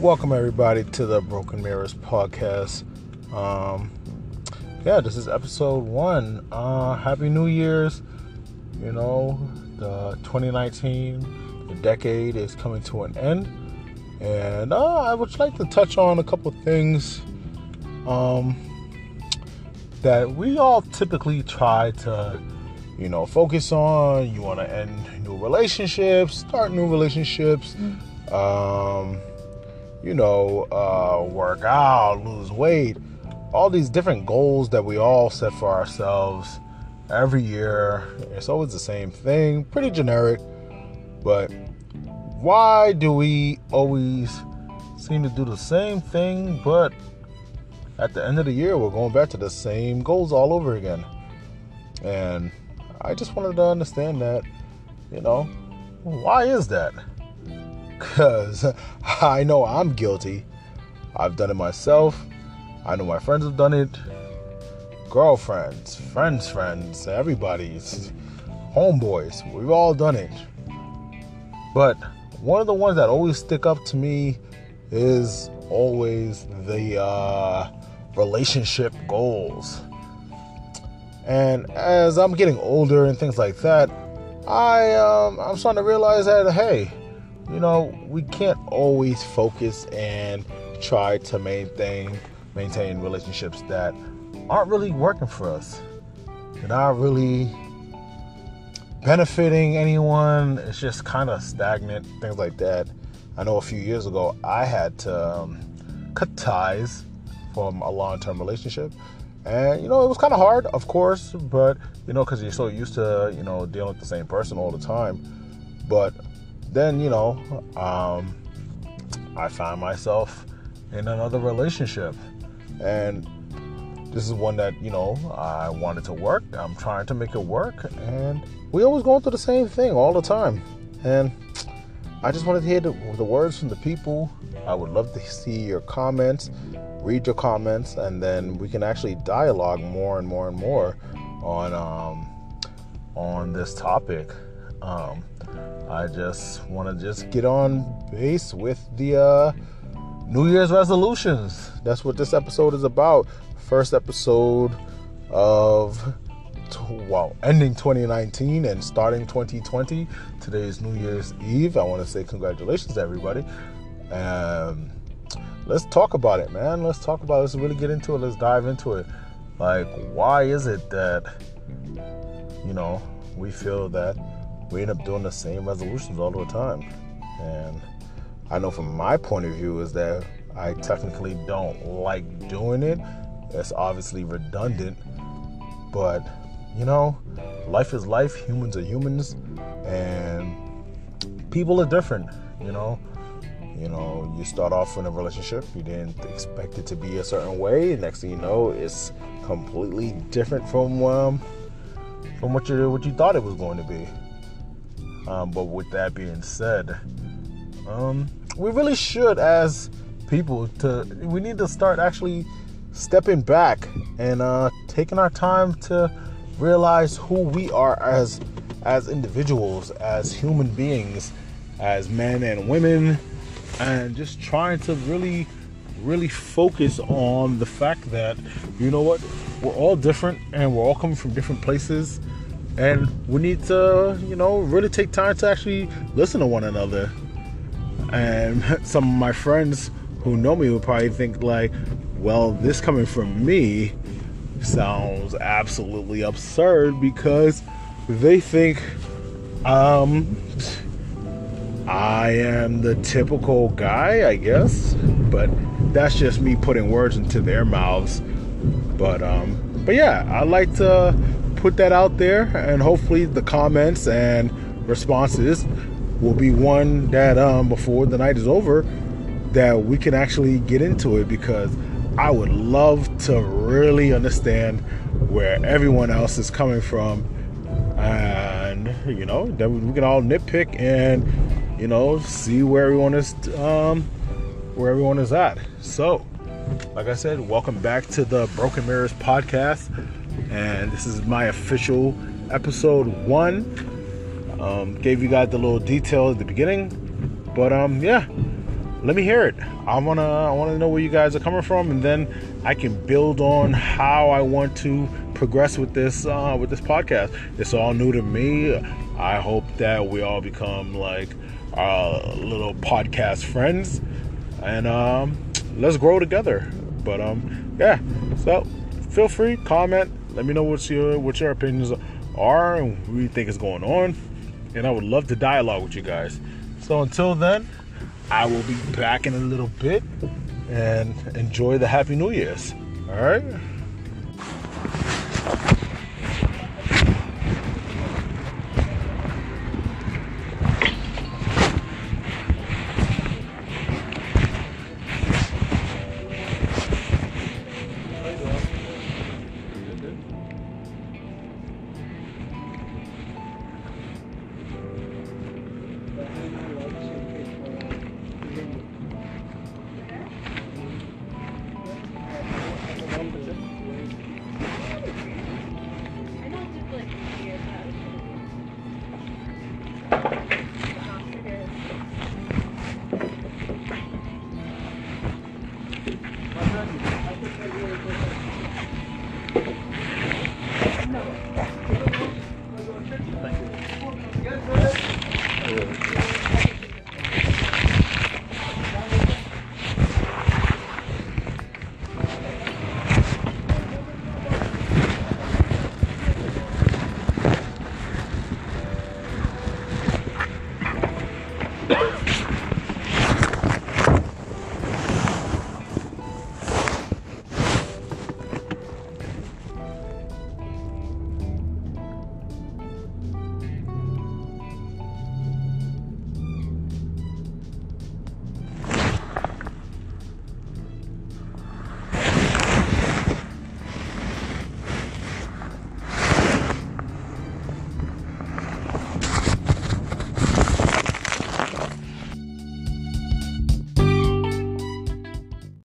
Welcome everybody to the Broken Mirrors podcast. Um, yeah, this is episode one. Uh, Happy New Year's. You know, the 2019, the decade is coming to an end, and uh, I would like to touch on a couple things um, that we all typically try to, you know, focus on. You want to end new relationships, start new relationships. Um, you know, uh, work out, lose weight, all these different goals that we all set for ourselves every year. It's always the same thing, pretty generic, but why do we always seem to do the same thing, but at the end of the year, we're going back to the same goals all over again? And I just wanted to understand that, you know, why is that? Because I know I'm guilty. I've done it myself. I know my friends have done it. Girlfriends, friends, friends, everybody's homeboys. We've all done it. But one of the ones that always stick up to me is always the uh, relationship goals. And as I'm getting older and things like that, I um, I'm starting to realize that hey, you know, we can't always focus and try to maintain maintain relationships that aren't really working for us. They're not really benefiting anyone. It's just kind of stagnant, things like that. I know a few years ago I had to um, cut ties from a long-term relationship. And you know, it was kind of hard, of course, but you know, because you're so used to, you know, dealing with the same person all the time. But then you know um, i find myself in another relationship. And this is one that you know i wanted to work. I'm trying to make it work. And we always going through the same thing all the time. And i just wanted to hear the, the words from the people. I would love to see your comments read your comments and then we can actually dialogue more and more and more on um, on this topic. Um, I just want to just get on base with the uh, New Year's resolutions. That's what this episode is about. First episode of well, ending 2019 and starting 2020. Today is New Year's Eve. I want to say congratulations everybody. Um, let's talk about it, man. Let's talk about it. Let's really get into it. Let's dive into it. Like, why is it that, you know, we feel that we end up doing the same resolutions all the time. And I know from my point of view is that I technically don't like doing it. It's obviously redundant, but you know, life is life, humans are humans, and people are different, you know. You know, you start off in a relationship, you didn't expect it to be a certain way. Next thing you know, it's completely different from um, from what you what you thought it was going to be. Um, but with that being said, um, we really should, as people, to we need to start actually stepping back and uh, taking our time to realize who we are as as individuals, as human beings, as men and women, and just trying to really, really focus on the fact that you know what, we're all different and we're all coming from different places and we need to you know really take time to actually listen to one another and some of my friends who know me will probably think like well this coming from me sounds absolutely absurd because they think um I am the typical guy, I guess, but that's just me putting words into their mouths. But um but yeah, I like to put that out there, and hopefully the comments and responses will be one that um, before the night is over that we can actually get into it because I would love to really understand where everyone else is coming from. And you know then we can all nitpick and you know see where everyone is um, where everyone is at. So like I said welcome back to the Broken Mirrors podcast and this is my official episode one. Um, gave you guys the little detail at the beginning, but um, yeah, let me hear it. I wanna I wanna know where you guys are coming from, and then I can build on how I want to progress with this uh, with this podcast. It's all new to me. I hope that we all become like uh, little podcast friends, and um, let's grow together. But um, yeah. So feel free comment. Let me know what your what your opinions are and what you think is going on, and I would love to dialogue with you guys. So until then. I will be back in a little bit and enjoy the Happy New Year's. All right. Thank you.